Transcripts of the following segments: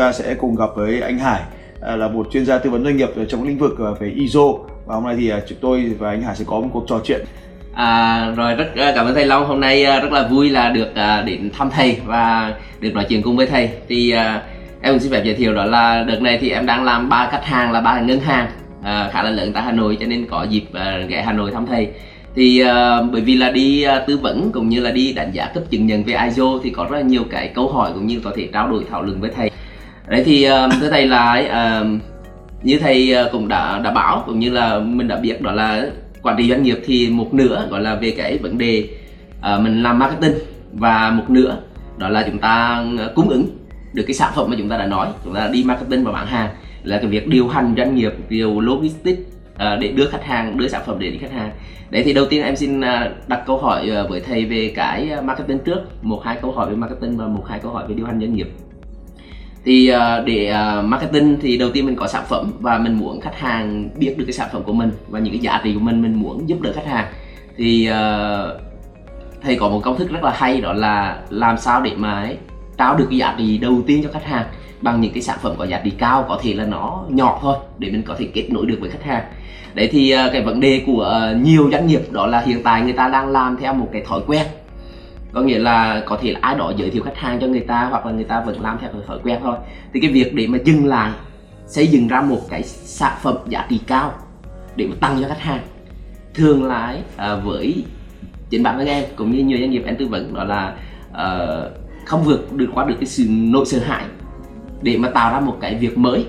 ta sẽ cùng gặp với anh Hải à, là một chuyên gia tư vấn doanh nghiệp trong lĩnh vực à, về ISO và hôm nay thì à, chúng tôi và anh Hải sẽ có một cuộc trò chuyện. À, rồi rất cảm ơn thầy Long. Hôm nay rất là vui là được đến thăm thầy và được nói chuyện cùng với thầy. Thì em xin phép giới thiệu đó là đợt này thì em đang làm ba khách hàng là ba ngân hàng à, khá là lớn tại Hà Nội cho nên có dịp à, ghé Hà Nội thăm thầy. Thì uh, bởi vì là đi uh, tư vấn cũng như là đi đánh giá cấp chứng nhận về ISO thì có rất là nhiều cái câu hỏi cũng như có thể trao đổi thảo luận với thầy đấy thì um, thưa thầy là um, như thầy ờ, cũng đã đã bảo cũng như là mình đã biết đó là quản trị doanh nghiệp thì một nửa gọi là về cái vấn đề uh, mình làm marketing và một nửa đó là chúng ta cung ứng được cái sản phẩm mà chúng ta đã nói chúng ta đi marketing và bán hàng. Là cái việc điều hành doanh nghiệp điều logistics uh, để đưa khách hàng đưa sản phẩm đến khách hàng. Đấy thì đầu tiên em xin đặt câu hỏi với thầy về cái marketing trước một hai câu hỏi về marketing và một hai câu hỏi về điều hành doanh nghiệp thì ờ, để ờ, marketing thì đầu tiên mình có sản phẩm và mình muốn khách hàng biết được cái sản phẩm của mình và những cái giá trị của mình mình muốn giúp đỡ khách hàng. Thì ờ, thầy có một công thức rất là hay, đó là làm sao để mà trao được cái giá trị đầu tiên cho khách hàng bằng những cái sản phẩm có giá trị cao, có thể là nó nhỏ thôi, để mình có thể kết nối được với khách hàng. Đấy thì cái vấn đề của nhiều doanh nghiệp đó là hiện tại người ta đang làm theo một cái thói quen có nghĩa là có thể là ai đó giới thiệu khách hàng cho người ta hoặc là người ta vẫn làm theo cái thói quen thôi. Thì cái việc để mà dừng lại xây dựng ra một cái sản phẩm giá trị cao để mà tăng cho khách hàng thường là à, ờ, với chính bản thân em cũng như nhiều doanh nghiệp em tư vấn đó là à, không vượt được qua được cái sự nỗi sợ hãi để mà tạo ra một cái việc mới.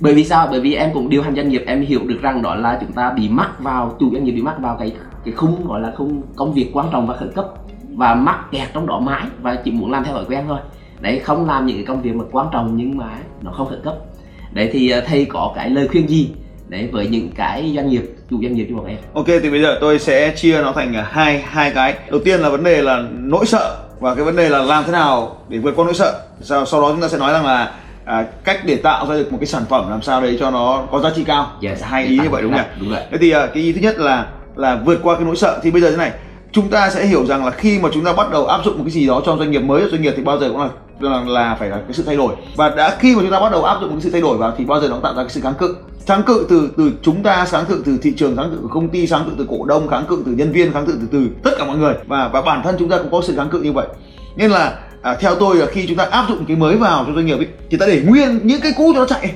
Bởi vì sao? Bởi vì em cũng điều hành doanh nghiệp em hiểu được rằng đó là chúng ta bị mắc vào chủ doanh nghiệp bị mắc vào cái cái khung gọi là khung công việc quan trọng và khẩn cấp và mắc kẹt trong đó mãi và chỉ muốn làm theo thói quen thôi. Đấy không làm những cái công việc mà quan trọng nhưng mà nó không khẩn cấp. Đấy thì ờ, thầy có cái lời khuyên gì đấy với những cái doanh nghiệp chủ doanh nghiệp như bọn em? Ok thì bây giờ tôi sẽ chia nó thành hai hai cái. Đầu tiên là vấn đề là nỗi sợ và cái vấn đề là làm thế nào để vượt qua nỗi sợ. Sau sau đó chúng ta sẽ nói rằng là à, cách để tạo ra được một cái sản phẩm làm sao đấy cho nó có giá trị cao. Yes, hai ý như vậy đúng không đúng rồi. Thế thì à, cái ý thứ nhất là là vượt qua cái nỗi sợ. Thì bây giờ thế này chúng ta sẽ hiểu rằng là khi mà chúng ta bắt đầu áp dụng một cái gì đó trong doanh nghiệp mới doanh nghiệp thì bao giờ cũng là là, là phải là cái sự thay đổi. Và đã khi mà chúng ta bắt đầu áp dụng một cái sự thay đổi vào thì bao giờ nó tạo ra cái sự kháng cự. Kháng cự từ từ chúng ta kháng cự từ thị trường kháng cự từ công ty kháng cự từ cổ đông kháng cự từ nhân viên kháng cự từ từ tất cả mọi người. Và và bản thân chúng ta cũng có sự kháng cự như vậy. Nên là à, theo tôi là khi chúng ta áp dụng cái mới vào cho doanh nghiệp ấy, thì ta để nguyên những cái cũ cho nó chạy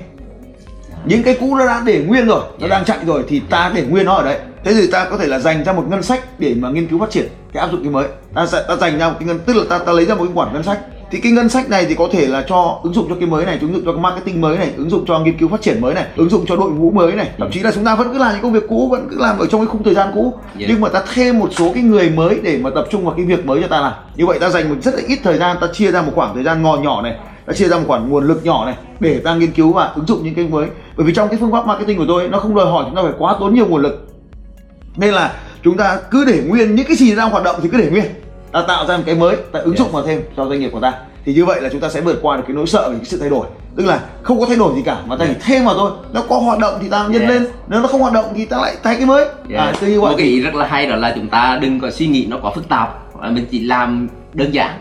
những cái cũ nó đã để nguyên rồi nó đang chạy rồi thì ta để nguyên nó ở đấy. Thế thì ta có thể là dành ra một ngân sách để mà nghiên cứu phát triển cái áp dụng cái mới. Ta sẽ ta dành ra một cái ngân tức là ta ta lấy ra một cái khoản ngân sách. Thì cái ngân sách này thì có thể là cho ứng dụng cho cái mới này ứng dụng cho cái marketing mới này ứng dụng cho nghiên cứu phát triển mới này ứng dụng cho đội ngũ mới này. Thậm chí là chúng ta vẫn cứ làm những công việc cũ vẫn cứ làm ở trong cái khung thời gian cũ. Yeah. nhưng mà ta thêm một số cái người mới để mà tập trung vào cái việc mới cho ta làm. Như vậy ta dành một rất là ít thời gian ta chia ra một khoảng thời gian ngò nhỏ này ta chia ra một khoản nguồn lực nhỏ này để ta nghiên cứu và ứng dụng những cái mới. Bởi vì trong cái phương pháp marketing của tôi nó không đòi hỏi chúng ta phải quá tốn nhiều nguồn lực. Nên là chúng ta cứ để nguyên những cái gì đang hoạt động thì cứ để nguyên. Ta tạo ra một cái mới ta ứng dụng vào thêm cho doanh nghiệp của ta. Thì như vậy là chúng ta sẽ vượt qua được cái nỗi sợ về cái sự thay đổi. Tức là không có thay đổi gì cả mà ta chỉ thêm vào thôi. Nó có hoạt động thì ta nhân yeah. lên nếu nó không hoạt động thì ta lại thay cái mới. Yeah. à, như vậy. một cái ý rất là hay đó là chúng ta đừng có suy nghĩ nó quá phức tạp. Mình chỉ làm đơn giản.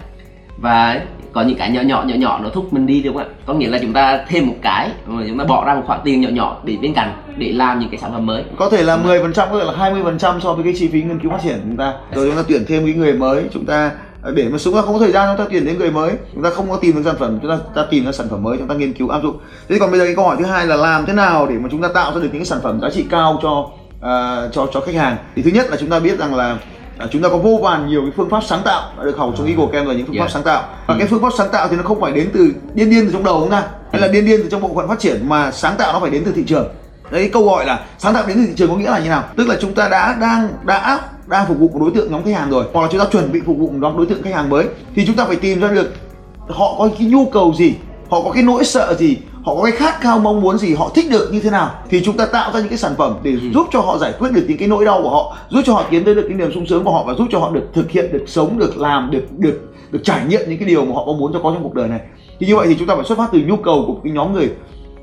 Và có những cái nhỏ nhỏ nhỏ nhỏ nó thúc mình đi đúng không ạ? Có nghĩa là chúng ta thêm một cái mà chúng ta bỏ ra một khoản tiền nhỏ nhỏ để bên cạnh để làm những cái sản phẩm mới. Có thể là 10 phần trăm có thể là 20 phần trăm so với cái chi phí nghiên cứu phát triển của chúng ta. Rồi chúng ta tuyển thêm cái người mới chúng ta ờ, để mà chúng ta không có thời gian chúng ta tuyển đến người mới chúng ta không có tìm được sản phẩm chúng ta, ta tìm ra sản phẩm mới chúng ta nghiên cứu áp dụng. Thế còn bây giờ cái câu hỏi thứ hai là làm thế nào để mà chúng ta tạo ra được những cái sản phẩm giá trị cao cho uh, cho cho khách hàng? Thì thứ nhất là chúng ta biết rằng là À, chúng ta có vô vàn nhiều cái phương pháp sáng tạo đã được học trong Eagle Camp là những phương yeah. pháp sáng tạo. Và ừ. cái phương pháp sáng tạo thì nó không phải đến từ điên điên từ trong đầu chúng ta hay là điên điên từ trong bộ phận phát triển mà sáng tạo nó phải đến từ thị trường. Đấy câu gọi là sáng tạo đến từ thị trường có nghĩa là như nào? Tức là chúng ta đã đang đã đang phục vụ một đối tượng nhóm khách hàng rồi hoặc là chúng ta chuẩn bị phục vụ một đối tượng khách hàng mới thì chúng ta phải tìm ra được họ có cái nhu cầu gì họ có cái nỗi sợ gì họ có cái khát khao mong muốn gì họ thích được như thế nào thì chúng ta tạo ra những cái sản phẩm để ừ. giúp cho họ giải quyết được những cái nỗi đau của họ giúp cho họ tiến tới được cái niềm sung sướng của họ và giúp cho họ được thực hiện được sống được làm được được được trải nghiệm những cái điều mà họ mong muốn cho có trong cuộc đời này. Thì như vậy thì chúng ta phải xuất phát từ nhu cầu của cái nhóm người.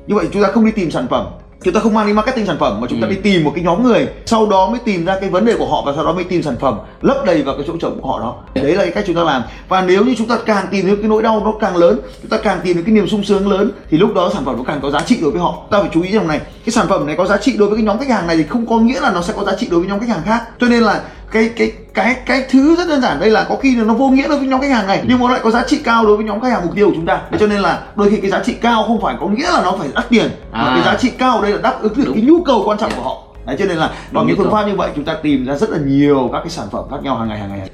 Như vậy chúng ta không đi tìm sản phẩm chúng ta không mang đi marketing sản phẩm mà chúng ta ừ. đi tìm một cái nhóm người sau đó mới tìm ra cái vấn đề của họ và sau đó mới tìm sản phẩm lấp đầy vào cái chỗ trống của họ đó. Đấy là cái cách chúng ta làm. Và nếu như chúng ta càng tìm được cái nỗi đau nó càng lớn chúng ta càng tìm được cái niềm sung sướng lớn thì lúc đó sản phẩm nó càng có giá trị đối với họ. Ta phải chú ý rằng này cái sản phẩm này có giá trị đối với cái nhóm khách hàng này thì không có nghĩa là nó sẽ có giá trị đối với nhóm khách hàng khác. Cho nên là cái cái cái cái thứ rất đơn giản đây là có khi là nó vô nghĩa đối với nhóm khách hàng này nhưng mà lại có giá trị cao đối với nhóm khách hàng mục tiêu của chúng ta. Thế cho nên là đôi khi cái giá trị cao không phải có nghĩa là nó phải đắt tiền. À. mà cái giá trị cao đây là đáp ứng được cái nhu cầu quan trọng của họ. Đấy cho nên là bằng những phương pháp như vậy chúng ta tìm ra rất là nhiều các cái sản phẩm khác nhau hàng ngày hàng ngày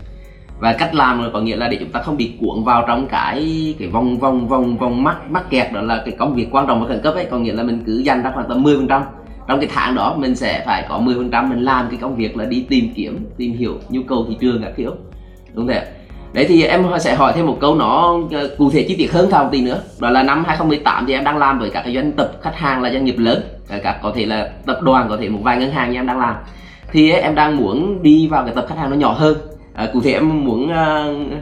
và cách làm có nghĩa là để chúng ta không bị cuộn vào trong cái cái vòng vòng vòng vòng mắc mắc kẹt đó là cái công việc quan trọng và khẩn cấp ấy. Có nghĩa là mình cứ dành ra khoảng tầm 10 phần trăm trong cái tháng đó mình sẽ phải có 10% mình làm cái công việc là đi tìm kiếm tìm hiểu nhu cầu thị trường các kiểu. Đúng không đấy thì em sẽ hỏi thêm một câu nó ờ, cụ thể chi tiết hơn vào một tí nữa. Đó là năm 2018 thì em đang làm với các cái doanh tập khách hàng là doanh nghiệp lớn các có thể là tập đoàn có thể một vài ngân hàng như em đang làm. Thì em đang muốn đi vào cái tập khách hàng nó nhỏ hơn. À, cụ thể em muốn uh,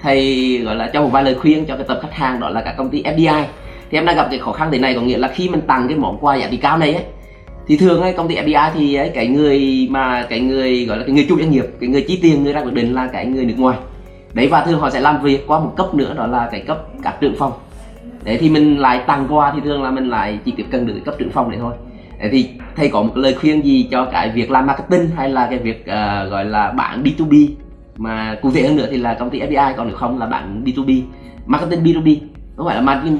thầy gọi là cho một vài lời khuyên cho cái tập khách hàng đó là các công ty FDI thì em đang gặp cái khó khăn thế này có nghĩa là khi mình tăng cái món quà giá trị cao này ấy thì thường ấy, công ty FDI thì ấy, cái người mà cái người gọi là cái người chủ doanh nghiệp cái người chi tiền người ra quyết định là cái người nước ngoài. Đấy và thường họ sẽ làm việc qua một cấp nữa đó là cái cấp các trưởng phòng. Đấy thì mình lại tăng qua thì thường là mình lại chỉ tiếp cận được cấp trưởng phòng đấy thôi. Đấy thì thầy có một lời khuyên gì cho cái việc làm marketing hay là cái việc uh, gọi là bán B2B mà cụ thể hơn nữa thì là công ty FDI còn nếu không là bán B2B marketing B2B không phải là marketing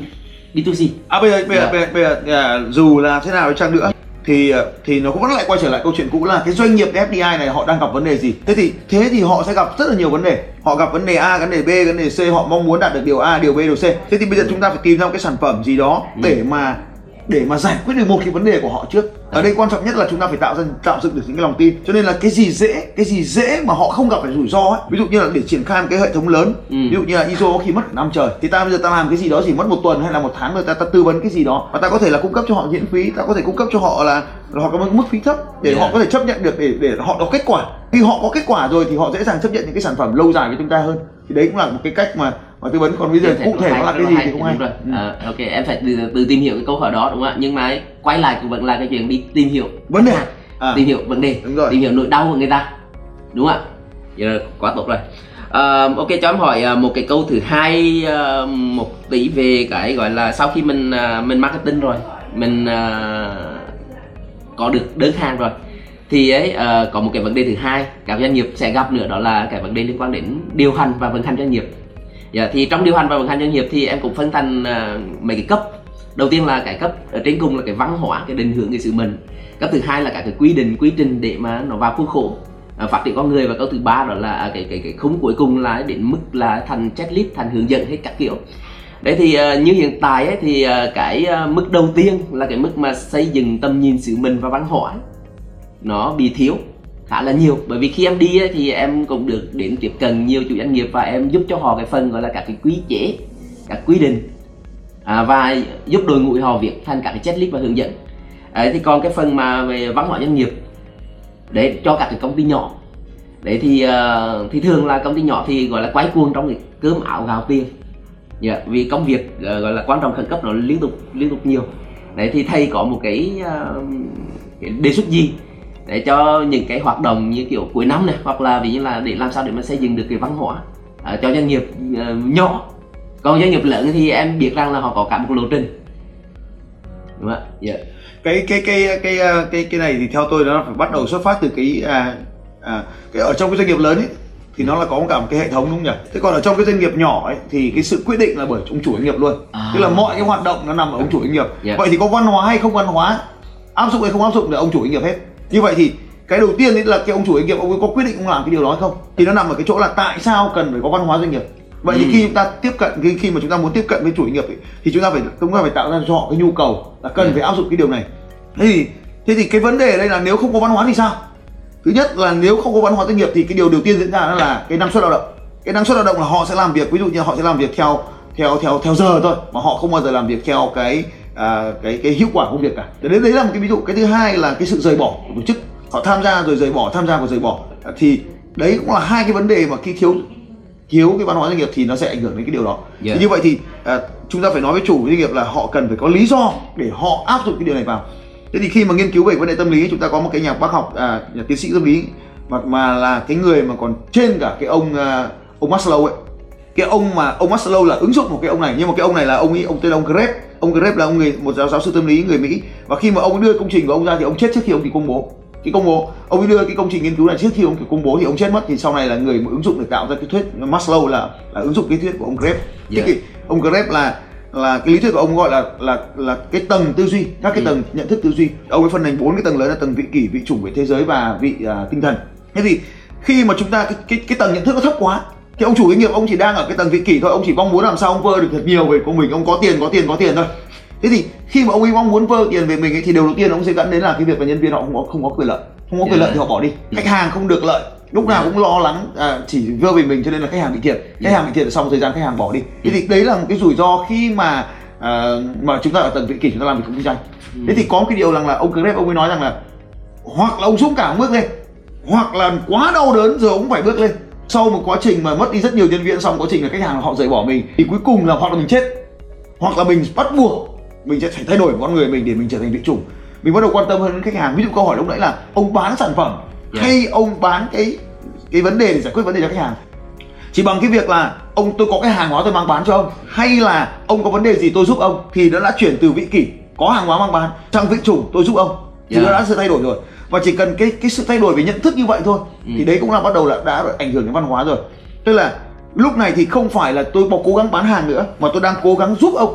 B2C à bây giờ bây giờ, yeah. bây giờ, bây giờ dù là thế nào đi chăng nữa thì ờ, thì nó cũng vẫn lại quay trở lại câu chuyện cũ là cái doanh nghiệp FDI này họ đang gặp vấn đề gì. Thế thì thế thì họ sẽ gặp rất là nhiều vấn đề. Họ gặp vấn đề A vấn đề B vấn đề C. Họ mong muốn đạt được điều A điều B điều C. Thế thì bây giờ chúng ta phải tìm ra một cái sản phẩm gì đó ừ. để mà để mà giải quyết được một cái vấn đề của họ trước. Ở đây quan trọng nhất là chúng ta phải tạo ra tạo dựng được những cái lòng tin. Cho nên là cái gì dễ cái gì dễ mà họ không gặp phải rủi ro ấy ví dụ như là để triển khai một cái hệ thống lớn ừ. ví dụ như là ISO có khi mất năm trời thì ta bây giờ ta làm cái gì đó chỉ mất một tuần hay là một tháng rồi ta ta tư vấn cái gì đó. Và ta có thể là cung cấp cho họ miễn phí ta có thể cung cấp cho họ là họ có một mức phí thấp để yeah. họ có thể chấp nhận được để để họ có kết quả. Khi họ có kết quả rồi thì họ dễ dàng chấp nhận những cái sản phẩm lâu dài với chúng ta hơn. Thì đấy cũng là một cái cách mà mà tư vấn còn bây giờ cụ thể nó là cái gì thì không hay rồi. Ừ. À, ok em phải từ, từ tìm hiểu cái câu hỏi đó đúng không ạ nhưng mà quay lại cũng vẫn là cái chuyện đi tìm hiểu vấn đề à. tìm hiểu vấn đề đúng rồi. tìm hiểu nỗi đau của người ta đúng không ạ giờ quá tốt rồi uh, ok cho em hỏi uh, một cái câu thứ hai uh, một tí về cái gọi là sau khi mình uh, mình marketing rồi mình uh, có được đơn hàng rồi thì ấy uh, có một cái vấn đề thứ hai các doanh nghiệp sẽ gặp nữa đó là cái vấn đề liên quan đến điều hành và vận hành doanh nghiệp dạ, thì trong điều hành và vận hành doanh nghiệp thì em cũng phân thành uh, mấy cái cấp. Đầu tiên là cái cấp ở trên cùng là cái văn hóa cái định hướng cái sự mình. Cấp thứ hai là cả cái quy định quy trình để mà nó vào khuôn khổ uh, phát triển con người. Và câu thứ ba đó là à, cái cái cái khung cuối cùng là đến mức là thành checklist thành hướng dẫn hết các kiểu. Đấy thì uh, như hiện tại ấy, thì uh, cái uh, mức đầu tiên là cái mức mà xây dựng tầm nhìn sự mình và văn hóa nó bị thiếu khá là nhiều. Bởi vì khi em đi ấy, thì em cũng được đến tiếp cận nhiều chủ doanh nghiệp và em giúp cho họ cái phần gọi là các cái quy chế các quy định à, và giúp đội ngũ họ viết thành các cái checklist và hướng dẫn. Đấy thì còn cái phần mà về văn hóa doanh nghiệp để cho các cái công ty nhỏ. Đấy thì uh, thì thường là công ty nhỏ thì gọi là quái cuồng trong cái cơm áo gạo tiền. Yeah, vì công việc uh, gọi là quan trọng khẩn cấp nó liên tục liên tục nhiều. Đấy thì thầy có một cái, uh, cái đề xuất gì để cho những cái hoạt động như kiểu cuối năm này hoặc là ví dụ là để làm sao để mà xây dựng được cái văn hóa uh, cho doanh nghiệp uh, nhỏ còn doanh nghiệp lớn thì em biết rằng là họ có cả một lộ trình đúng không ạ yeah. Dạ. cái cái cái cái cái cái này thì theo tôi nó phải bắt đầu xuất phát từ cái à, à, cái ở trong cái doanh nghiệp lớn ấy thì nó là có cả một cái hệ thống đúng không nhỉ thế còn ở trong cái doanh nghiệp nhỏ ấy thì cái sự quyết định là bởi ông chủ doanh nghiệp luôn À. tức là mọi cái hoạt động nó nằm ở ông chủ doanh nghiệp Dạ. vậy thì có văn hóa hay không văn hóa áp dụng hay không áp dụng là ông chủ doanh nghiệp hết như vậy thì cái đầu tiên ấy là cái ông chủ doanh nghiệp ông ấy có quyết định ông làm cái điều đó hay không? Thì nó nằm ở cái chỗ là tại sao cần phải có văn hóa doanh nghiệp? Vậy thì Ừ. khi chúng ta tiếp cận khi, khi mà chúng ta muốn tiếp cận với chủ doanh nghiệp ấy, thì chúng ta phải chúng ta phải tạo ra cho họ cái nhu cầu là cần Dạ. phải áp dụng cái điều này. Thế thì thế thì cái vấn đề ở đây là nếu không có văn hóa thì sao? Thứ nhất là nếu không có văn hóa doanh nghiệp thì cái điều đầu tiên diễn ra đó là cái năng suất lao động. Cái năng suất lao động là họ sẽ làm việc ví dụ như họ sẽ làm việc theo theo theo theo giờ thôi mà họ không bao giờ làm việc theo cái à, cái cái hiệu quả công việc cả. Đấy đấy là một cái ví dụ. Cái thứ hai là cái sự rời bỏ của tổ chức. Họ tham gia rồi rời bỏ tham gia và rời bỏ. À, thì đấy cũng là hai cái vấn đề mà khi thiếu thiếu cái văn hóa doanh nghiệp thì nó sẽ ảnh hưởng đến cái điều đó. Thì như vậy thì à, chúng ta phải nói với chủ doanh nghiệp là họ cần phải có lý do để họ áp dụng cái điều này vào. Thế thì khi mà nghiên cứu về vấn đề tâm lý chúng ta có một cái nhà bác học à, nhà tiến sĩ tâm lý mà mà là cái người mà còn trên cả cái ông à, ông Maslow ấy cái ông mà ông Maslow là ứng dụng một cái ông này nhưng mà cái ông này là ông ấy ông tên là ông Greb. Ông Greb là ông người một giáo giáo sư tâm lý người Mỹ. Và khi mà ông đưa công trình của ông ra thì ông chết trước khi ông thì công bố. Cái công bố ông ấy đưa cái công trình nghiên cứu này trước khi ông công bố thì ông chết mất. Thì sau này là người mà ứng dụng để tạo ra cái thuyết Maslow là là ứng dụng cái thuyết của ông Greb. Dạ. Thế thì ông Greb là là cái lý thuyết của ông gọi là là là cái tầng tư duy các cái Ừ. tầng nhận thức tư duy. Ông ấy phân thành bốn cái tầng lớn là tầng vị kỷ vị chủng vị thế giới và vị à, tinh thần. Thế thì khi mà chúng ta cái cái, cái tầng nhận thức nó thấp quá thì ông chủ doanh nghiệp ông chỉ đang ở cái tầng vị kỷ thôi ông chỉ mong muốn làm sao ông vơ được thật nhiều về của mình ông có tiền có tiền có tiền thôi. Thế thì khi mà ông ấy mong muốn vơ tiền về mình ấy, thì điều đầu tiên ông sẽ dẫn đến là cái việc là nhân viên họ không có không có quyền lợi. Không có quyền lợi thì họ bỏ đi. Khách hàng không được lợi. Lúc nào cũng lo lắng à, chỉ vơ về mình cho nên là khách hàng bị thiệt. Khách Yeah. hàng bị thiệt sau một thời gian khách hàng bỏ đi. Thế thì đấy là một cái rủi ro khi mà à, mà chúng ta ở tầng vị kỷ chúng ta làm việc kinh doanh thế thì có một cái điều rằng là ông Greb ông ấy nói rằng là hoặc là ông dũng cảm bước lên hoặc là quá đau đớn rồi ông phải bước lên sau một quá trình mà mất đi rất nhiều nhân viên một quá trình là khách hàng họ rời bỏ mình thì cuối cùng là hoặc là mình chết hoặc là mình bắt buộc mình sẽ phải thay đổi con người mình để mình trở thành vị chủ mình bắt đầu quan tâm hơn đến khách hàng ví dụ câu hỏi lúc nãy là ông bán sản phẩm Yeah. hay ông bán cái cái vấn đề để giải quyết vấn đề cho khách hàng chỉ bằng cái việc là ông tôi có cái hàng hóa tôi mang bán cho ông hay là ông có vấn đề gì tôi giúp ông thì nó đã chuyển từ vị kỷ có hàng hóa mang bán sang vị chủ tôi giúp ông thì Yeah. nó đã sự thay đổi rồi và chỉ cần cái cái sự thay đổi về nhận thức như vậy thôi Ừ. thì đấy cũng là bắt đầu là đã ảnh hưởng đến văn hóa rồi. Tức là lúc này thì không phải là tôi bỏ cố gắng bán hàng nữa mà tôi đang cố gắng giúp ông.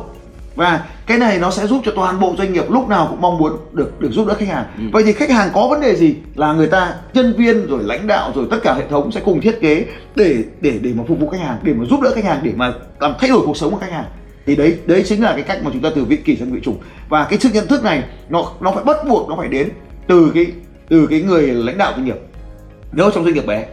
Và cái này nó sẽ giúp cho toàn bộ doanh nghiệp lúc nào cũng mong muốn được được giúp đỡ khách hàng. Ừ. vậy thì khách hàng có vấn đề gì là người ta nhân viên rồi lãnh đạo rồi tất cả hệ thống sẽ cùng thiết kế để để để mà phục vụ khách hàng để mà giúp đỡ khách hàng để mà làm thay đổi cuộc sống của khách hàng? Thì đấy đấy chính là cái cách mà chúng ta từ vị kỷ sang vị chủ. Và cái sự nhận thức này nó nó phải bắt buộc nó phải đến từ cái từ cái người lãnh đạo doanh nghiệp nếu trong doanh nghiệp bé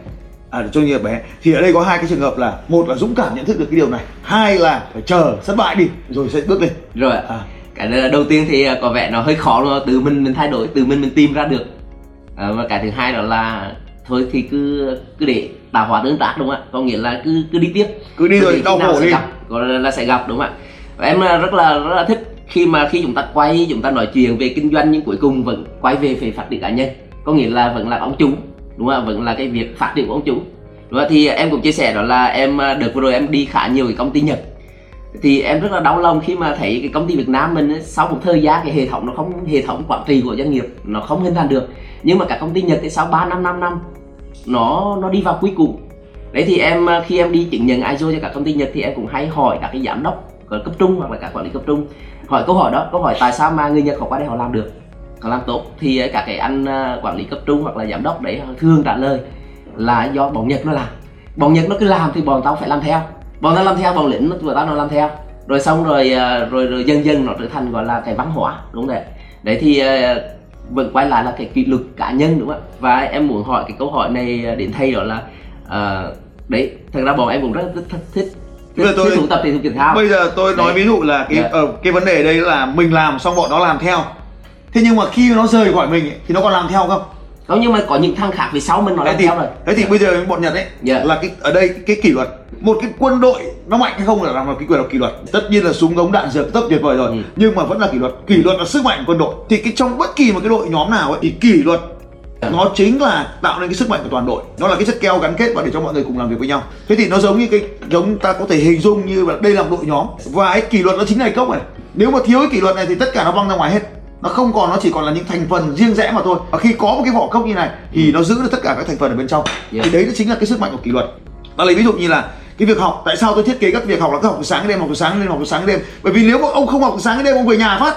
à trong doanh nghiệp bé thì ở đây có hai cái trường hợp là một là dũng cảm nhận thức được cái điều này hai là phải chờ thất bại đi rồi sẽ bước lên. Rồi à, cái đầu tiên thì à, có vẻ nó hơi khó mà tự mình mình thay đổi tự mình mình tìm ra được. À, và cái thứ hai đó là thôi thì cứ cứ để tạo hóa tương tác đúng không ạ? Có nghĩa là cứ cứ đi tiếp. Cứ đi Cứ rồi đau khổ đi. gặp có là, là sẽ gặp đúng không ạ? Và em à, rất là rất là thích khi mà khi chúng ta quay chúng ta nói chuyện về kinh doanh nhưng cuối cùng vẫn quay về về phát triển cá nhân có nghĩa là vẫn là ông chủ đúng không ạ? Vẫn là cái việc phát triển của ông chủ. Đúng không? thì em cũng chia sẻ đó là em à, được vừa rồi em đi khá nhiều cái công ty nhật. Thì em rất là đau lòng khi mà thấy cái công ty Việt Nam mình ấy, sau một thời gian cái hệ thống nó không hệ thống quản trị của doanh nghiệp nó không hình thành được. Nhưng mà cả công ty Nhật thì sau 3 năm 5 năm nó nó đi vào quy củ. Đấy thì em à, khi em đi chứng nhận ISO cho các công ty Nhật thì em cũng hay hỏi các cái giám đốc cấp trung hoặc là các quản lý cấp trung hỏi câu hỏi đó câu hỏi tại sao mà người Nhật họ qua đây họ làm được họ làm tốt thì ờ, các cái anh à, quản lý cấp trung hoặc là giám đốc đấy thường trả lời là do bọn Nhật nó làm. Bọn Nhật nó cứ làm thì bọn tao phải làm theo. Bọn tao làm theo bọn lĩnh của tao nó làm theo. Rồi xong rồi à, rồi rồi dần dần nó trở thành gọi là cái văn hóa đúng không đấy đấy thì vẫn quay lại là cái kỷ luật cá nhân đúng không ạ? Và em muốn hỏi cái câu hỏi này đến thầy đó là à, đấy thật ra bọn em cũng rất thích thích thích, Bây giờ tôi- tập thể dục thể thao. bây giờ tôi nói Đấy. ví dụ là cái Dạ. ở cái vấn đề đây là mình làm xong bọn nó làm theo thế nhưng mà khi nó rời khỏi mình ấy, thì nó còn làm theo không? Không nhưng mà có những thằng khác phía sau mình nó làm thì theo rồi. thế thì bây giờ bọn nhật ấy Dạ. là cái ở đây cái kỷ luật một cái quân đội nó mạnh hay không là làm cái quyền là kỷ luật. Tất nhiên là súng ống đạn dược rất tuyệt vời rồi Ừ. nhưng mà vẫn là kỷ luật. Kỷ luật là sức mạnh của quân đội. Thì cái trong bất kỳ một cái đội nhóm nào ấy thì kỷ luật Dạ. nó chính là tạo nên cái sức mạnh của toàn đội. Nó là cái chất keo gắn kết và để cho mọi người cùng làm việc với nhau. Thế thì nó giống như cái giống ta có thể hình dung như là đây là một đội nhóm. Và cái kỷ luật nó chính là cốc này. Nếu mà thiếu cái kỷ luật này thì tất cả nó văng ra ngoài hết nó không còn nó chỉ còn là những thành phần riêng rẽ mà thôi. Và khi có một cái vỏ cốc như này thì nó giữ được tất cả các thành phần ở bên trong. Yeah. thì đấy chính là cái sức mạnh của kỷ luật. Ta lấy ví dụ như là cái việc học tại sao tôi thiết kế các việc học là cứ học từ sáng đến đêm học từ sáng đến đêm học từ sáng đến đêm. Bởi vì nếu mà ông không học từ sáng đến đêm ông về nhà phát.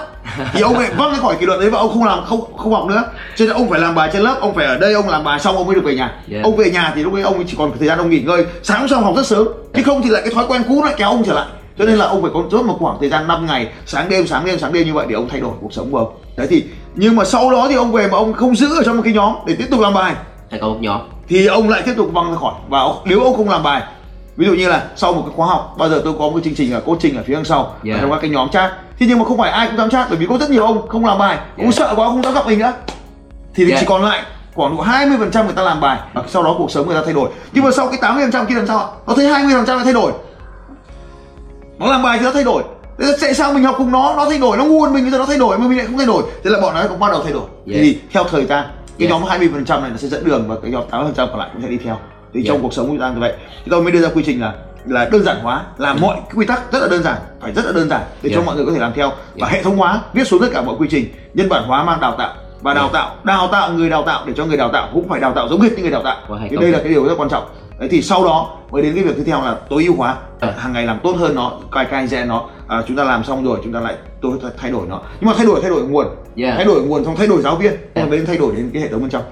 Thì ông lại văng ra khỏi kỷ luật đấy và ông không làm không không học nữa. Cho nên ông phải làm bài trên lớp ông phải ở đây ông làm bài xong ông mới được về nhà. Yeah. ông về nhà thì lúc ấy ông chỉ còn thời gian ông nghỉ ngơi. Sáng hôm sau học rất sớm. Chứ không thì lại cái thói quen cũ lại kéo ông trở lại cho nên là ông phải có rất một khoảng thời gian 5 ngày sáng đêm sáng đêm sáng đêm như vậy để ông thay đổi cuộc sống của ông. Đấy thì nhưng mà sau đó thì ông về mà ông không giữ ở trong một cái nhóm để tiếp tục làm bài. Phải có một nhóm. Thì ông lại tiếp tục văng ra khỏi. Và ông- nếu ông không làm bài ví dụ như là sau một cái khóa học bao giờ tôi có một cái chương trình là coaching ở phía đằng sau Yeah. trong các cái nhóm chat. Thế nhưng mà không phải ai cũng dám chat bởi vì có rất nhiều ông không làm bài ông Yeah. sợ quá ông không dám gặp mình nữa. Thì Yeah. chỉ còn lại khoảng độ 20 phần trăm người ta làm bài và sau đó cuộc sống người ta thay đổi. Nhưng mà sau cái 80 phần trăm kia làm sao nó thấy 20 phần trăm thay đổi nó làm bài thì nó thay đổi. Tại sao mình học cùng nó nó thay đổi nó ngu hơn mình bây giờ nó thay đổi mà mình lại không thay đổi? Thế là bọn nó cũng bắt đầu thay đổi. Yeah. thì theo thời gian cái Yeah. nhóm 20 phần trăm này nó sẽ dẫn đường và cái nhóm 80 phần trăm còn lại cũng sẽ đi theo. Thì Yeah. trong cuộc sống của chúng ta như vậy. Thì tôi mới đưa ra quy trình là là đơn giản hóa làm mọi quy tắc rất là đơn giản phải rất là đơn giản để cho Yeah. mọi người có thể làm theo. Và Yeah. hệ thống hóa viết xuống tất cả mọi quy trình nhân bản hóa mang đào tạo. Và đào tạo đào tạo người đào tạo để cho người đào tạo cũng phải đào tạo giống hệt như người đào tạo. Thì đây là cái điều rất quan trọng đấy thì sau đó mới đến cái việc tiếp theo là tối ưu hóa. Yeah. hàng ngày làm tốt hơn nó cài cài gen nó. À, chúng ta làm xong rồi chúng ta lại tôi thay đổi nó. Nhưng mà thay đổi thay đổi nguồn. Yeah. thay đổi nguồn xong thay đổi giáo viên. Yeah. đến thay đổi đến cái hệ thống bên trong.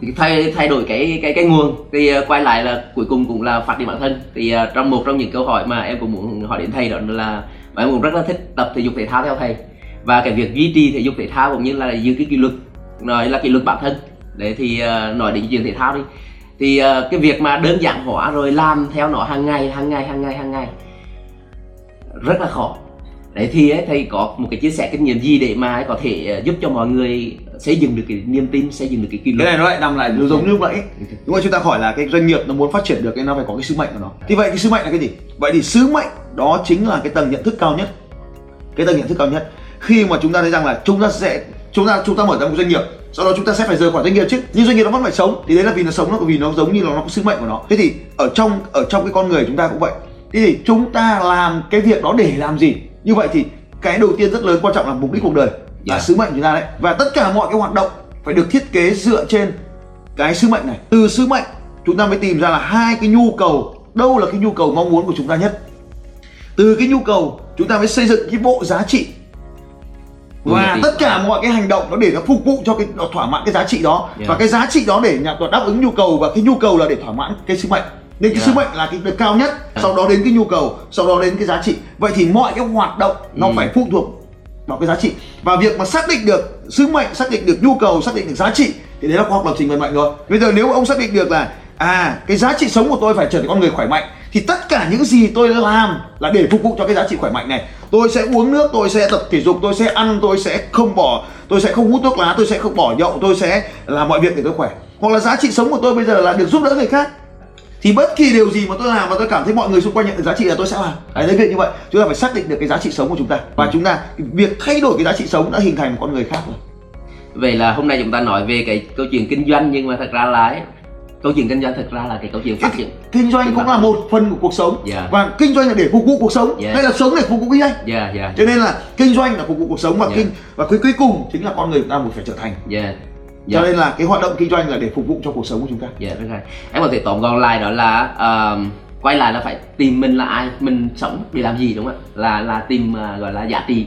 Thì thay thay đổi cái cái cái nguồn thì ờ, quay lại là cuối cùng cũng là phát triển bản thân. Thì ờ, trong một trong những câu hỏi mà em cũng muốn hỏi đến thầy đó là và em cũng rất là thích tập thể dục thể thao theo thầy. Và cái việc duy trì thể dục thể thao cũng như là giữ cái kỷ luật nói là kỷ luật bản thân. Đấy thì ờ, nói đến chuyện thể thao đi thì ờ, cái việc mà đơn giản hóa rồi làm theo nó hàng ngày hàng ngày hàng ngày hàng ngày rất là khó. Đấy thì ấy, thầy có một cái chia sẻ kinh nghiệm gì để mà có thể ờ, giúp cho mọi người xây dựng được cái niềm tin xây dựng được cái kỷ cái luật? này nó lại nằm lại nó giống như nãy đúng không chúng ta hỏi là cái doanh nghiệp nó muốn phát triển được cái nó phải có cái sứ mệnh của nó. Thì vậy cái sứ mệnh là cái gì? Vậy thì sứ mệnh đó chính là cái tầng nhận thức cao nhất. Cái tầng nhận thức cao nhất. Khi mà chúng ta thấy rằng là chúng ta sẽ chúng ta chúng ta mở ra một doanh nghiệp sau đó chúng ta sẽ phải rời khỏi doanh nghiệp chứ. Nhưng doanh nghiệp nó vẫn phải sống. Thì đấy là vì nó sống nó vì nó giống như là nó có sứ mệnh của nó. Thế thì ở trong ở trong cái con người chúng ta cũng vậy. Thế thì chúng ta làm cái việc đó để làm gì? Như vậy thì cái đầu tiên rất lớn quan trọng là mục đích cuộc đời là Yeah. sứ mệnh của chúng ta đấy. Và tất cả mọi cái hoạt động phải được thiết kế dựa trên cái sứ mệnh này. Từ sứ mệnh chúng ta mới tìm ra là hai cái nhu cầu. Đâu là cái nhu cầu mong muốn của chúng ta nhất? Từ cái nhu cầu chúng ta mới xây dựng cái bộ giá trị và tất cả mọi cái hành động nó để nó phục vụ cho cái nó thỏa mãn cái giá trị đó. Yeah. và cái giá trị đó để nhằm đáp ứng nhu cầu và cái nhu cầu là để thỏa mãn cái sứ mệnh. Nên cái Yeah. sứ mệnh là cái được cao nhất sau đó đến cái nhu cầu sau đó đến cái giá trị. Vậy thì mọi cái hoạt động nó Ừ. phải phụ thuộc vào cái giá trị. Và việc mà xác định được sứ mệnh xác định được nhu cầu xác định được giá trị thì đấy là khoa học lập trình vận mệnh rồi. Bây giờ nếu ông xác định được là à cái giá trị sống của tôi phải trở thành con người khỏe mạnh thì tất cả những gì tôi làm là để phục vụ cho cái giá trị khỏe mạnh này. Tôi sẽ uống nước tôi sẽ tập thể dục tôi sẽ ăn tôi sẽ không bỏ tôi sẽ không hút thuốc lá tôi sẽ không bỏ nhậu tôi sẽ làm mọi việc để tôi khỏe. Hoặc là giá trị sống của tôi bây giờ là được giúp đỡ người khác. Thì bất kỳ điều gì mà tôi làm mà tôi cảm thấy mọi người xung quanh nhận được giá trị là tôi sẽ làm. Đấy đấy việc như vậy. Chúng ta phải xác định được cái giá trị sống của chúng ta. Và chúng ta việc thay đổi cái giá trị sống đã hình thành một con người khác rồi. Vậy là hôm nay chúng ta nói về cái câu chuyện kinh doanh nhưng mà thật ra là ấy, câu chuyện kinh doanh thật ra là cái câu chuyện phát triển. kinh doanh cũng là một phần của cuộc sống Dạ. và kinh doanh là để phục vụ cuộc sống Dạ. hay là sống để phục vụ kinh doanh Dạ dạ cho nên là kinh doanh là phục vụ cuộc sống và Dạ. kinh và cuối cuối cùng chính là con người chúng ta phải trở thành dạ. cho Dạ. nên là cái hoạt động kinh doanh là để phục vụ cho cuộc sống của chúng ta Dạ rất hay. Em có thể tóm gọn lại đó là ờ, quay lại là phải tìm mình là ai, mình sống để làm gì đúng không ạ? Là là tìm ờ, gọi là giá trị,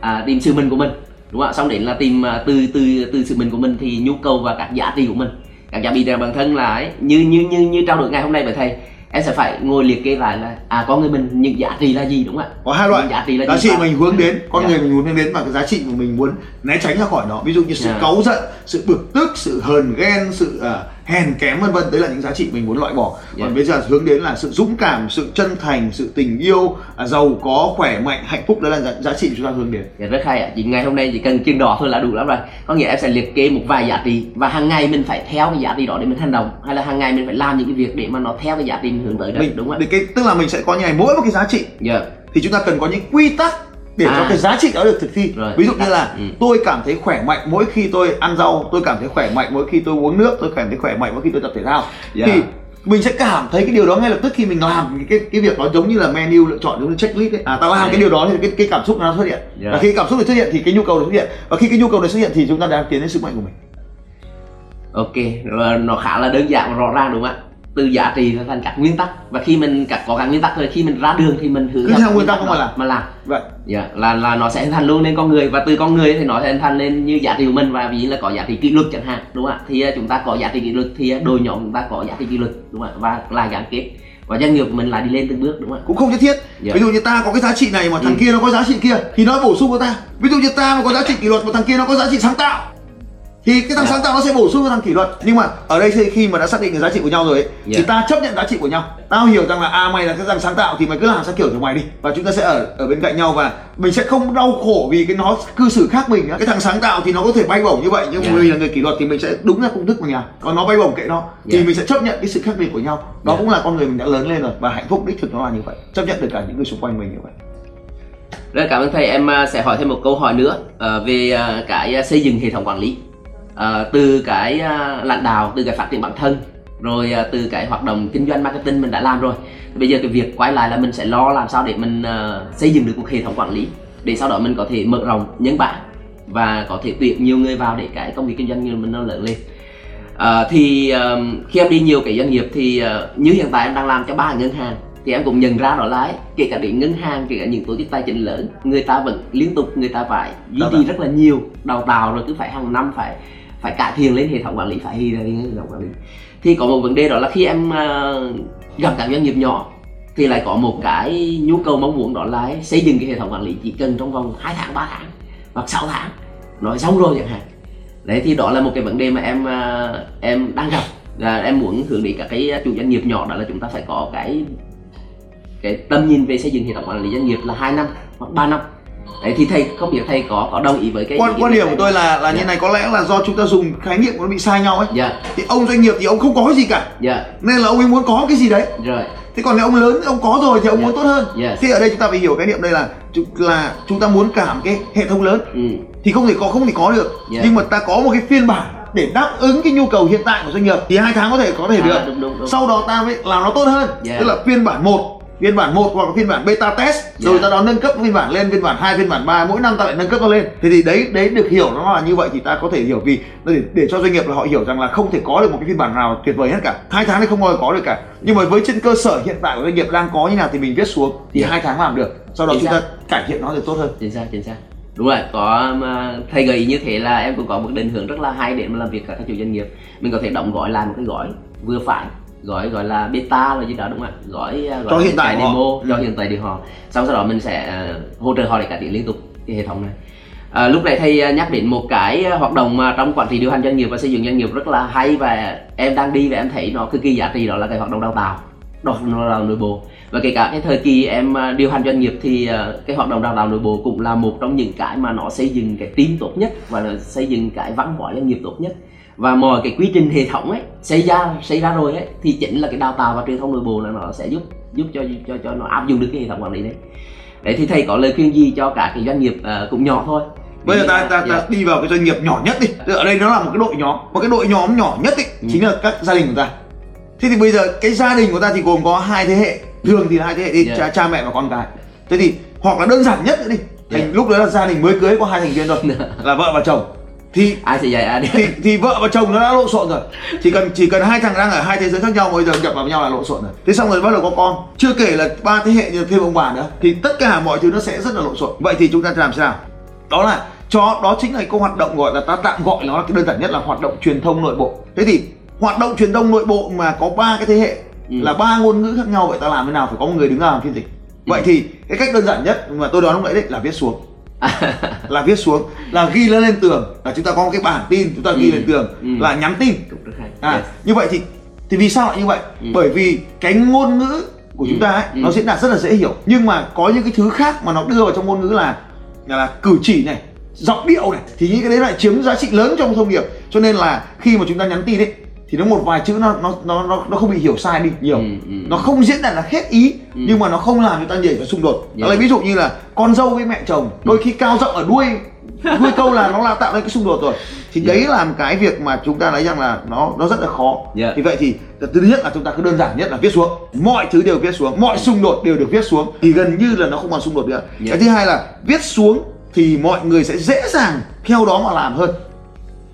à, tìm sự mình của mình đúng không ạ? Xong đến là tìm ờ, từ từ từ sự mình của mình thì nhu cầu và các giá trị của mình, các giá trị trong bản thân là ấy, như như như như trao đổi ngày hôm nay với thầy em sẽ phải ngồi liệt kê lại là à con người mình những giá trị là gì đúng không ạ? có hai loại Những giá trị là giá trị mình hướng đến con Dạ. người mình hướng đến và cái giá trị mà mình muốn né tránh ra khỏi nó ví dụ như sự Dạ. cáu giận sự bực tức sự hờn ghen sự à, hèn kém vân vân đấy là những giá trị mình muốn loại bỏ Dạ. còn bây giờ hướng đến là sự dũng cảm sự chân thành sự tình yêu à, giàu có khỏe mạnh hạnh phúc đấy là giá, giá trị chúng ta hướng đến Dạ rất hay ạ. Chỉ ngày hôm nay chỉ cần chừng đỏ thôi là đủ lắm rồi. Có nghĩa em sẽ liệt kê một vài giá trị và hàng ngày mình phải theo cái giá trị đó để mình hành động hay là hàng ngày mình phải làm những cái việc để mà nó theo cái giá trị mình hướng tới đó mình đúng không ạ? cái tức là mình sẽ có như này mỗi một cái giá trị Dạ. thì chúng ta cần có những quy tắc để cho À. cái giá trị đó được thực thi Rồi, ví dụ như là Ừ. tôi cảm thấy khỏe mạnh mỗi khi tôi ăn rau tôi cảm thấy khỏe mạnh mỗi khi tôi uống nước tôi cảm thấy khỏe mạnh mỗi khi tôi tập thể thao Dạ. thì mình sẽ cảm thấy cái điều đó ngay lập tức khi mình làm cái cái việc đó giống như là menu lựa chọn giống như checklist ấy. à ta làm Đấy. cái điều đó thì cái cái cảm xúc nó xuất hiện Dạ. và khi cảm xúc này xuất hiện thì cái nhu cầu này xuất hiện và khi cái nhu cầu này xuất hiện thì chúng ta đang tiến đến sức mạnh của mình ok nó khá là đơn giản và rõ ràng đúng không ạ từ giá trị thành các nguyên tắc. Và khi mình các có các nguyên tắc rồi khi mình ra đường thì mình Cứ theo nguyên tắc không mà làm. mà làm. Vậy. Dạ là là nó sẽ hình thành luôn nên con người. Và từ con người thì nó sẽ hình thành lên như giá trị của mình. Và dụ là có giá trị kỷ luật chẳng hạn đúng không ạ? Thì uh, chúng ta có giá trị kỷ luật thì uh, đội nhóm chúng ta có giá trị kỷ luật đúng không ạ? Và là gắn kết. Và doanh nghiệp mình lại đi lên từng bước đúng không ạ? Cũng không nhất thiết. Dạ. ví dụ như ta có cái giá trị này mà thằng Ừ. kia nó có giá trị kia thì nó bổ sung vào ta. Ví dụ như ta mà có giá trị kỷ luật mà thằng kia nó có giá trị sáng tạo thì cái thằng Dạ. sáng tạo nó sẽ bổ sung vào thằng kỷ luật nhưng mà ở đây thì khi mà đã xác định được giá trị của nhau rồi ấy, Dạ. thì ta chấp nhận giá trị của nhau tao hiểu rằng là à mày là cái thằng sáng tạo thì mày cứ làm theo kiểu của mày đi và chúng ta sẽ ở ở bên cạnh nhau và mình sẽ không đau khổ vì cái nó cư xử khác mình cái thằng sáng tạo thì nó có thể bay bổng như vậy nhưng Dạ. mình là người kỷ luật thì mình sẽ đúng ra công thức mình làm còn nó bay bổng kệ nó thì Dạ. mình sẽ chấp nhận cái sự khác biệt của nhau đó Dạ. cũng là con người mình đã lớn lên rồi và hạnh phúc đích thực nó là như vậy chấp nhận được cả những người xung quanh mình như vậy Rất cảm ơn thầy em uh, sẽ hỏi thêm một câu hỏi nữa uh, về uh, cái uh, xây dựng hệ thống quản lý Uh, từ cái uh, lãnh đạo từ cái phát triển bản thân rồi uh, từ cái hoạt động kinh doanh marketing mình đã làm rồi. Thì bây giờ cái việc quay lại là mình sẽ lo làm sao để mình uh, xây dựng được một hệ thống quản lý để sau đó mình có thể mở rộng nhân bản và có thể tuyển nhiều người vào để cái công việc kinh doanh của mình nó lớn lên. Ờ, thì um, khi em đi nhiều cái doanh nghiệp thì ờ, như hiện tại em đang làm cho ba ngân hàng thì em cũng nhận ra đó là ấy, kể cả đến ngân hàng kể cả những tổ chức tài chính lớn người ta vẫn liên tục người ta phải duy trì rất là nhiều đào tạo rồi cứ phải hàng năm phải phải cải thiện lên hệ thống quản lý, phải hy ra hệ thống quản lý. Thì có một vấn đề đó là khi em à, gặp các doanh nghiệp nhỏ thì lại có một cái nhu cầu mong muốn đó là xây dựng cái hệ thống quản lý chỉ cần trong vòng 2 tháng 3 tháng hoặc 6 tháng, nói xong rồi chẳng hạn. Đấy, thì đó là một cái vấn đề mà em à, em đang gặp. Là em muốn hướng đến các cái chủ doanh nghiệp nhỏ, đó là chúng ta phải có cái cái tầm nhìn về xây dựng hệ thống quản lý doanh nghiệp là 2 năm hoặc 3 năm đấy thì thầy không biết thầy có có đồng ý với cái quan quan điểm của tôi là là Dạ. như này có lẽ là do chúng ta dùng khái niệm nó bị sai nhau ấy dạ thì ông doanh nghiệp thì ông không có cái gì cả dạ nên là ông ấy muốn có cái gì đấy rồi thế còn nếu ông lớn ông có rồi thì ông Dạ. muốn tốt hơn Yes. thì ở đây chúng ta phải hiểu cái niệm đây là chúng- là chúng ta muốn cả một cái hệ thống lớn ừ. thì không thể có không thể có được Dạ. nhưng mà ta có một cái phiên bản để đáp ứng cái nhu cầu hiện tại của doanh nghiệp thì hai tháng có thể có thể À, được đúng, đúng, đúng. sau đó ta mới làm nó tốt hơn Dạ. tức là phiên bản 1 phiên bản 1 hoặc là phiên bản beta test. Rồi Dạ. ta đó nâng cấp phiên bản lên phiên bản 2 phiên bản 3 mỗi năm ta lại nâng cấp nó lên. Thì, thì đấy đấy được hiểu nó là như vậy thì ta có thể hiểu vì để, để cho doanh nghiệp là họ hiểu rằng là không thể có được một cái phiên bản nào tuyệt vời hết cả. Hai tháng thì không bao giờ có được cả. Nhưng mà với trên cơ sở hiện tại của doanh nghiệp đang có như nào thì mình viết xuống thì Dạ. hai tháng làm được. Sau đó Chính chúng ta cải thiện nó được tốt hơn. Chính xác chính xác. Đúng rồi có mà thầy gợi ý như thế là em cũng có một định hướng rất là hay để mà làm việc với các chủ doanh nghiệp. Mình có thể đóng gói làm một cái gói vừa phải gói gọi là beta rồi gì đó đúng không ạ? Gói gọi Cho là hiện tại của họ. demo cho Ừ. hiện tại để họ xong sau đó mình sẽ à, hỗ trợ họ để cải thiện liên tục cái hệ thống này. À, lúc nãy thầy à, nhắc đến một cái hoạt động mà trong quản trị điều hành doanh nghiệp và xây dựng doanh nghiệp rất là hay và em đang đi và em thấy nó cực kỳ giá trị đó là cái hoạt động đào tạo đào tạo nội bộ. Và kể cả cái thời kỳ em điều hành doanh nghiệp thì cái hoạt động đào tạo nội bộ cũng là một trong những cái mà nó xây dựng cái team tốt nhất và nó xây dựng cái văn hóa doanh nghiệp tốt nhất và mọi cái quy trình hệ thống ấy xây ra xây ra rồi ấy thì chính là cái đào tạo và truyền thông nội bộ là nó sẽ giúp giúp cho cho cho nó áp dụng được cái hệ thống quản lý đấy đấy thì thầy có lời khuyên gì cho cả cái doanh nghiệp à, cũng nhỏ thôi Bây giờ ta, ta, Dạ. ta đi vào cái doanh nghiệp nhỏ nhất đi Ở đây nó là một cái đội nhóm Một cái đội nhóm nhỏ nhất ý, Ừ. chính là các gia đình của ta Thế thì bây giờ cái gia đình của ta thì gồm có hai thế hệ Thường thì là hai thế hệ đi, Dạ. cha, cha mẹ và con cái Thế thì hoặc là đơn giản nhất nữa đi thành Dạ. Lúc đó là gia đình mới cưới có hai thành viên thôi Là vợ và chồng Thì ai sẽ dạy ai đi. thì, thì vợ và chồng nó đã lộn xộn rồi. Chỉ cần chỉ cần hai thằng đang ở hai thế giới khác nhau bây giờ nhập vào nhau là lộn xộn rồi. Thế xong rồi bắt đầu có con. Chưa kể là ba thế hệ thêm ông bà nữa thì tất cả mọi thứ nó sẽ rất là lộn xộn. Vậy thì chúng ta làm nào đó là cho đó chính là cái hoạt động gọi là ta tạm gọi nó là cái đơn giản nhất là hoạt động truyền thông nội bộ. Thế thì hoạt động truyền thông nội bộ mà có ba cái thế hệ Ừ. là ba ngôn ngữ khác nhau vậy ta làm thế nào? Phải có một người đứng ra làm phiên dịch. Vậy thì cái cách đơn giản nhất mà tôi đoán lúc nãy đấy là viết xuống là viết xuống là ghi nó lên tường là chúng ta có một cái bản tin chúng ta ghi Ừ. lên tường Ừ. là nhắn tin à Yes. như vậy thì thì vì sao lại như vậy Ừ. bởi vì cái ngôn ngữ của chúng Ừ. ta ấy Ừ. nó diễn đạt rất là dễ hiểu nhưng mà có những cái thứ khác mà nó đưa vào trong ngôn ngữ là là, là cử chỉ này giọng điệu này thì những cái đấy lại chiếm giá trị lớn trong thông điệp cho nên là khi mà chúng ta nhắn tin ấy thì nó một vài chữ nó nó nó nó, nó không bị hiểu sai đi nhiều Ừ, ừ. nó không diễn đạt là hết ý Ừ. nhưng mà nó không làm cho ta nhảy vào xung đột Yeah. lấy ví dụ như là con dâu với mẹ chồng đôi khi cao giọng ở đuôi đuôi câu là nó là tạo ra cái xung đột rồi thì Dạ. đấy là một cái việc mà chúng ta thấy rằng là nó nó rất là khó Dạ. thì vậy thì thứ nhất là chúng ta cứ đơn giản nhất là viết xuống mọi thứ đều viết xuống mọi xung đột đều được viết xuống thì gần như là nó không còn xung đột nữa Dạ. cái thứ hai là viết xuống thì mọi người sẽ dễ dàng theo đó mà làm hơn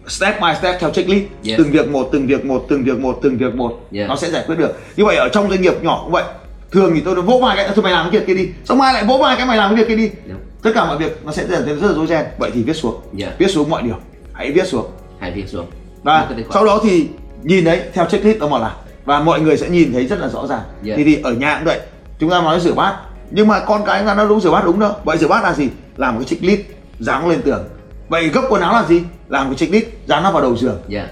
step by step theo checklist. Dạ. từng việc một từng việc một từng việc một từng việc một. Dạ. nó sẽ giải quyết được. Như vậy ở trong doanh nghiệp nhỏ cũng vậy. Thường thì tôi vỗ vai cái thôi mày làm cái việc kia đi. Xong mai lại vỗ vai cái mày làm cái việc kia đi. Đúng. tất cả mọi việc nó sẽ trở nên rất là rối ren. Vậy thì viết xuống. Dạ. viết xuống mọi điều. Hãy viết xuống. Hãy viết xuống. Và sau đó thì nhìn đấy theo checklist đó mà làm và mọi người sẽ nhìn thấy rất là rõ ràng. Dạ. thì thì ở nhà cũng vậy. Chúng ta nói rửa bát. Nhưng mà con cái chúng ta nó đúng rửa bát đúng đâu. Vậy rửa bát là gì? Làm một cái checklist dán lên tường vậy gấp quần áo là gì? Làm cái checklist dán nó vào đầu giường. Dạ.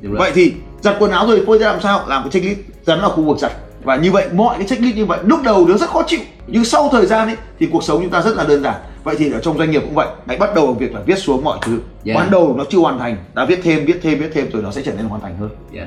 Đúng rồi. Vậy thì giặt quần áo rồi phơi ra làm sao? Làm cái checklist dán vào khu vực giặt. Và như vậy mọi cái checklist như vậy lúc đầu nó rất khó chịu nhưng sau thời gian ấy thì cuộc sống chúng ta rất là đơn giản. Vậy thì ở trong doanh nghiệp cũng vậy hãy bắt đầu bằng việc là viết xuống mọi thứ. Dạ. ban đầu nó chưa hoàn thành đã viết thêm viết thêm viết thêm rồi nó sẽ trở nên hoàn thành hơn. Dạ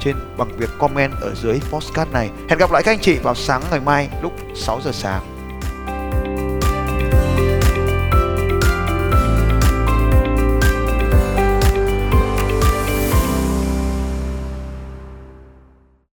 trên bằng việc comment ở dưới postcard này. Hẹn gặp lại các anh chị vào sáng ngày mai lúc 6 giờ sáng.